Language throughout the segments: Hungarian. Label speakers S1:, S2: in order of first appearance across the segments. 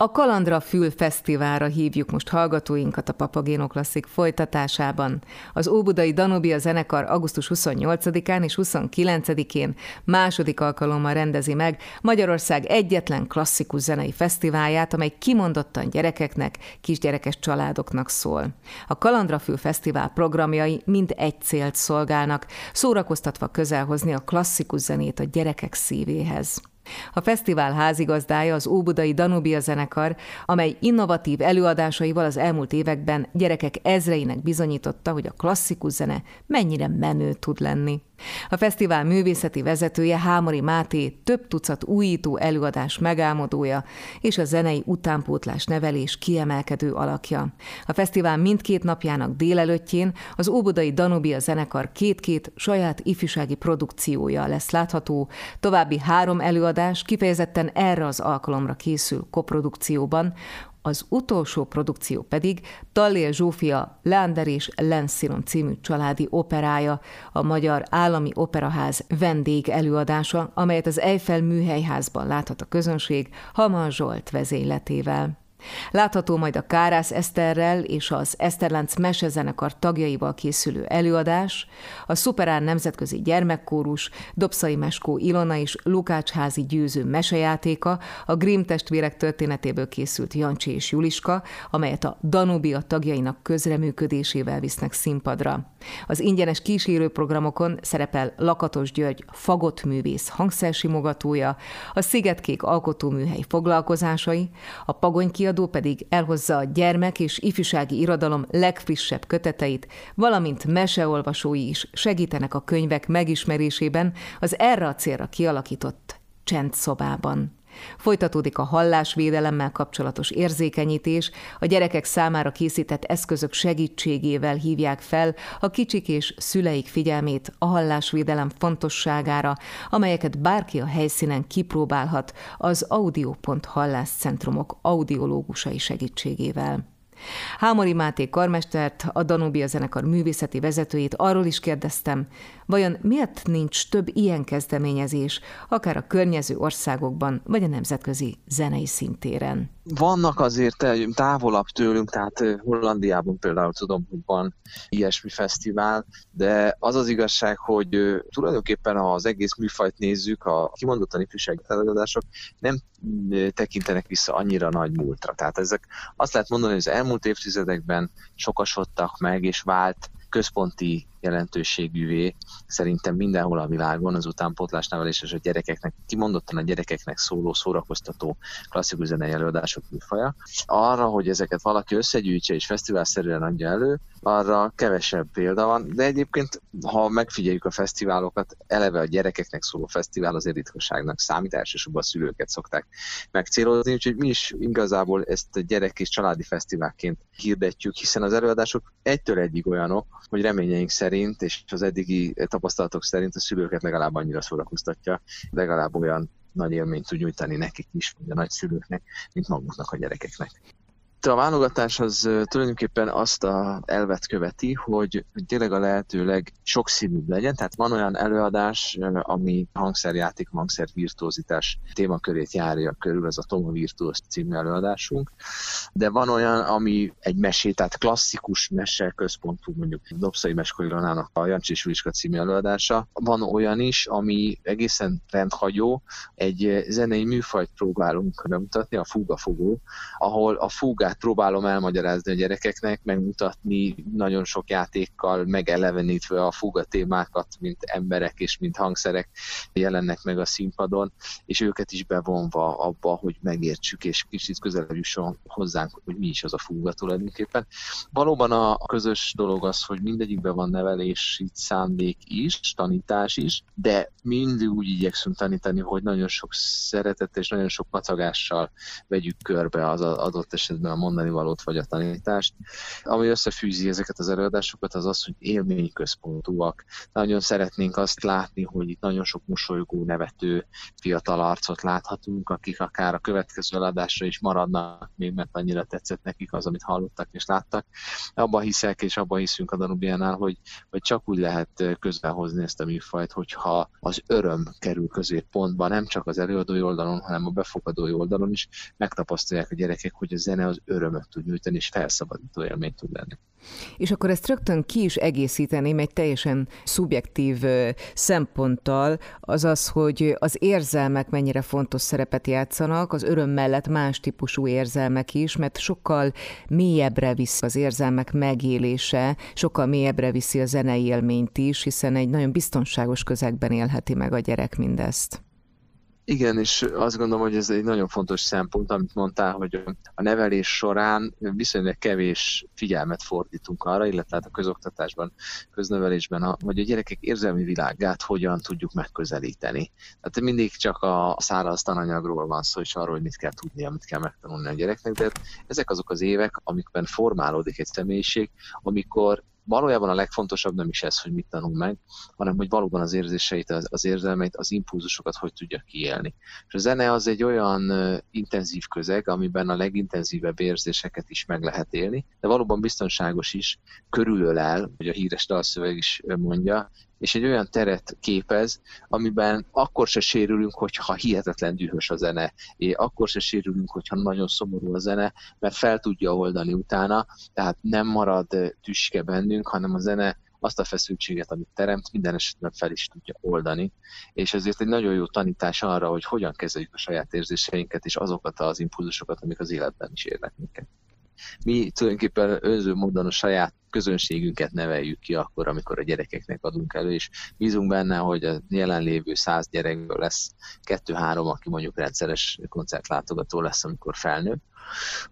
S1: A Kalandra Fül Fesztiválra hívjuk most hallgatóinkat a Papagéno Klasszik folytatásában. Az Óbudai Danubia zenekar augusztus 28-án és 29-én második alkalommal rendezi meg Magyarország egyetlen klasszikus zenei fesztiválját, amely kimondottan gyerekeknek, kisgyerekes családoknak szól. A Kalandra Fül Fesztivál programjai mind egy célt szolgálnak, szórakoztatva közelhozni a klasszikus zenét a gyerekek szívéhez. A fesztivál házigazdája az Óbudai Danubia zenekar, amely innovatív előadásaival az elmúlt években gyerekek ezreinek bizonyította, hogy a klasszikus zene mennyire menő tud lenni. A fesztivál művészeti vezetője Hámori Máté több tucat újító előadás megálmodója és a zenei utánpótlás nevelés kiemelkedő alakja. A fesztivál mindkét napjának délelőttjén az Óbudai Danubia zenekar két-két saját ifjúsági produkciója lesz látható, további három előadás kifejezetten erre az alkalomra készül koprodukcióban, az utolsó produkció pedig Tallél Zsófia Leander és Lenszilon című családi operája, a Magyar Állami Operaház vendég előadása, amelyet az Eiffel műhelyházban láthat a közönség Haman Zsolt vezényletével. Látható majd a Kárász Eszterrel és az Eszterlánc mesezenekar tagjaival készülő előadás, a Szuperán Nemzetközi Gyermekkórus, Dobszai Meskó Ilona és Lukácsházi győző mesejátéka, a Grimm testvérek történetéből készült Jancsi és Juliska, amelyet a Danubia tagjainak közreműködésével visznek színpadra. Az ingyenes kísérőprogramokon szerepel Lakatos György fagott művész hangszersimogatója, a Szigetkék alkotóműhely foglalkozásai, a Pagony kiadó pedig elhozza a gyermek és ifjúsági irodalom legfrissebb köteteit, valamint meseolvasói is segítenek a könyvek megismerésében az erre a célra kialakított csendszobában. Folytatódik a hallásvédelemmel kapcsolatos érzékenyítés, a gyerekek számára készített eszközök segítségével hívják fel a kicsik és szüleik figyelmét a hallásvédelem fontosságára, amelyeket bárki a helyszínen kipróbálhat az Audio.hallászcentrumok audiológusai segítségével. Hámori Máté karmestert, a Danubia zenekar művészeti vezetőjét arról is kérdeztem, vajon miért nincs több ilyen kezdeményezés, akár a környező országokban, vagy a nemzetközi zenei szintéren?
S2: Vannak azért távolabb tőlünk, tehát Hollandiában például tudom, hogy van ilyesmi fesztivál, de az az igazság, hogy tulajdonképpen ha az egész műfajt nézzük, a kimondottan ifjúsági előadások nem tekintenek vissza annyira nagy múltra. Tehát ezek azt lehet mondani, hogy az elmúlt évtizedekben sokasodtak meg, és vált központi jelentőségűvé szerintem mindenhol a világon az utánpótlás nevelés és a gyerekeknek, kimondottan a gyerekeknek szóló, szórakoztató klasszikus zenei előadások műfaja. Arra, hogy ezeket valaki összegyűjtse és fesztiválszerűen adja elő, arra kevesebb példa van, de egyébként, ha megfigyeljük a fesztiválokat, eleve a gyerekeknek szóló fesztivál azért ritkaságnak számít, elsősorban a szülőket szokták megcélozni, úgyhogy mi is igazából ezt a gyerek és családi fesztiválként hirdetjük, hiszen az előadások egytől egyig olyanok, hogy reményeink szerint és az eddigi tapasztalatok szerint a szülőket legalább annyira szórakoztatja, legalább olyan nagy élményt tud nyújtani nekik is, vagy a nagyszülőknek, mint maguknak a gyerekeknek a válogatás az tulajdonképpen azt a elvet követi, hogy tényleg a lehetőleg sokszínűbb legyen, tehát van olyan előadás, ami hangszerjáték, hangszervirtuózitás témakörét járja körül, ez a Toma Virtuos című előadásunk, de van olyan, ami egy mesé, tehát klasszikus mese központú, mondjuk Dobszai Meskolironának a Jancsi és című előadása. Van olyan is, ami egészen rendhagyó, egy zenei műfajt próbálunk bemutatni, a fúgafogó, ahol a fúga magát próbálom elmagyarázni a gyerekeknek, megmutatni nagyon sok játékkal, megelevenítve a fuga témákat, mint emberek és mint hangszerek jelennek meg a színpadon, és őket is bevonva abba, hogy megértsük, és kicsit közelebb jusson hozzánk, hogy mi is az a fuga tulajdonképpen. Valóban a közös dolog az, hogy mindegyikben van nevelés, itt szándék is, tanítás is, de mindig úgy igyekszünk tanítani, hogy nagyon sok szeretet és nagyon sok pacagással vegyük körbe az adott esetben a mondani valót vagy a tanítást. Ami összefűzi ezeket az előadásokat, az az, hogy élményközpontúak. Nagyon szeretnénk azt látni, hogy itt nagyon sok mosolygó, nevető fiatal arcot láthatunk, akik akár a következő előadásra is maradnak, még mert annyira tetszett nekik az, amit hallottak és láttak. Abban hiszek, és abban hiszünk a Danubiánál, hogy, hogy csak úgy lehet közbehozni ezt a műfajt, hogyha az öröm kerül középpontba, nem csak az előadói oldalon, hanem a befogadói oldalon is megtapasztalják a gyerekek, hogy a zene az örömöt tud nyújtani, és felszabadító élmény tud lenni.
S1: És akkor ezt rögtön ki is egészíteném egy teljesen szubjektív szemponttal, az az, hogy az érzelmek mennyire fontos szerepet játszanak, az öröm mellett más típusú érzelmek is, mert sokkal mélyebbre visz az érzelmek megélése, sokkal mélyebbre viszi a zenei élményt is, hiszen egy nagyon biztonságos közegben élheti meg a gyerek mindezt.
S2: Igen, és azt gondolom, hogy ez egy nagyon fontos szempont, amit mondtál, hogy a nevelés során viszonylag kevés figyelmet fordítunk arra, illetve hát a közoktatásban, köznevelésben, hogy a gyerekek érzelmi világát hogyan tudjuk megközelíteni. Tehát mindig csak a száraz tananyagról van szó, és arról, hogy mit kell tudni, amit kell megtanulni a gyereknek, de ezek azok az évek, amikben formálódik egy személyiség, amikor valójában a legfontosabb nem is ez, hogy mit tanul meg, hanem hogy valóban az érzéseit, az, az érzelmeit, az impulzusokat hogy tudja kiélni. És a zene az egy olyan intenzív közeg, amiben a legintenzívebb érzéseket is meg lehet élni, de valóban biztonságos is, körülölel, hogy a híres dalszöveg is mondja, és egy olyan teret képez, amiben akkor se sérülünk, hogyha hihetetlen dühös a zene, és akkor se sérülünk, hogyha nagyon szomorú a zene, mert fel tudja oldani utána, tehát nem marad tüske bennünk, hanem a zene azt a feszültséget, amit teremt, minden esetben fel is tudja oldani, és ezért egy nagyon jó tanítás arra, hogy hogyan kezeljük a saját érzéseinket, és azokat az impulzusokat, amik az életben is érnek minket. Mi tulajdonképpen önző módon a saját közönségünket neveljük ki akkor, amikor a gyerekeknek adunk elő, és bízunk benne, hogy a jelenlévő száz gyerekből lesz kettő-három, aki mondjuk rendszeres koncertlátogató lesz, amikor felnő.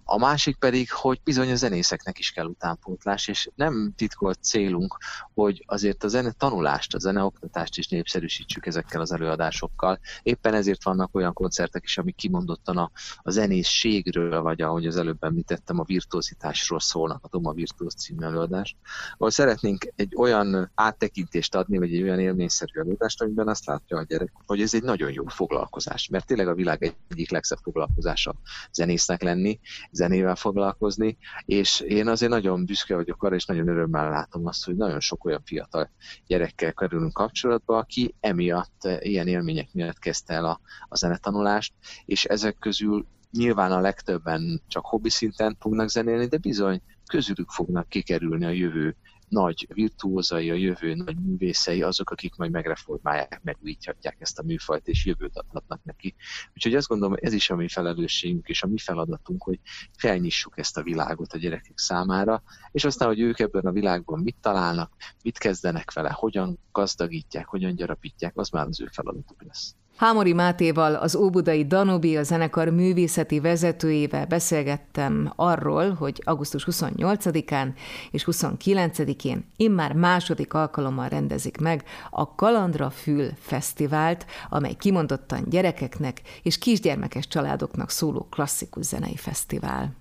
S2: A másik pedig, hogy bizony a zenészeknek is kell utánpótlás, és nem titkolt célunk, hogy azért a zene tanulást, a zeneoktatást is népszerűsítsük ezekkel az előadásokkal. Éppen ezért vannak olyan koncertek is, amik kimondottan a, a zenészségről, vagy ahogy az előbb említettem, a virtuózitásról szólnak, a Doma Virtuóz című előadás, ahol szeretnénk egy olyan áttekintést adni, vagy egy olyan élményszerű előadást, amiben azt látja a gyerek, hogy ez egy nagyon jó foglalkozás, mert tényleg a világ egyik legszebb foglalkozása zenésznek lenni, zenével foglalkozni, és én azért nagyon büszke vagyok arra, és nagyon örömmel látom azt, hogy nagyon sok olyan fiatal gyerekkel kerülünk kapcsolatba, aki emiatt, ilyen élmények miatt kezdte el a, a zenetanulást, és ezek közül nyilván a legtöbben csak hobbi szinten fognak zenélni, de bizony közülük fognak kikerülni a jövő nagy virtuózai, a jövő nagy művészei, azok, akik majd megreformálják, megújíthatják ezt a műfajt, és jövőt adhatnak neki. Úgyhogy azt gondolom, ez is a mi felelősségünk, és a mi feladatunk, hogy felnyissuk ezt a világot a gyerekek számára, és aztán, hogy ők ebben a világban mit találnak, mit kezdenek vele, hogyan gazdagítják, hogyan gyarapítják, az már az ő feladatuk lesz.
S1: Hámori Mátéval, az Óbudai Danubia zenekar művészeti vezetőjével beszélgettem arról, hogy augusztus 28-án és 29-én immár második alkalommal rendezik meg a Kalandra Fül Fesztivált, amely kimondottan gyerekeknek és kisgyermekes családoknak szóló klasszikus zenei fesztivál.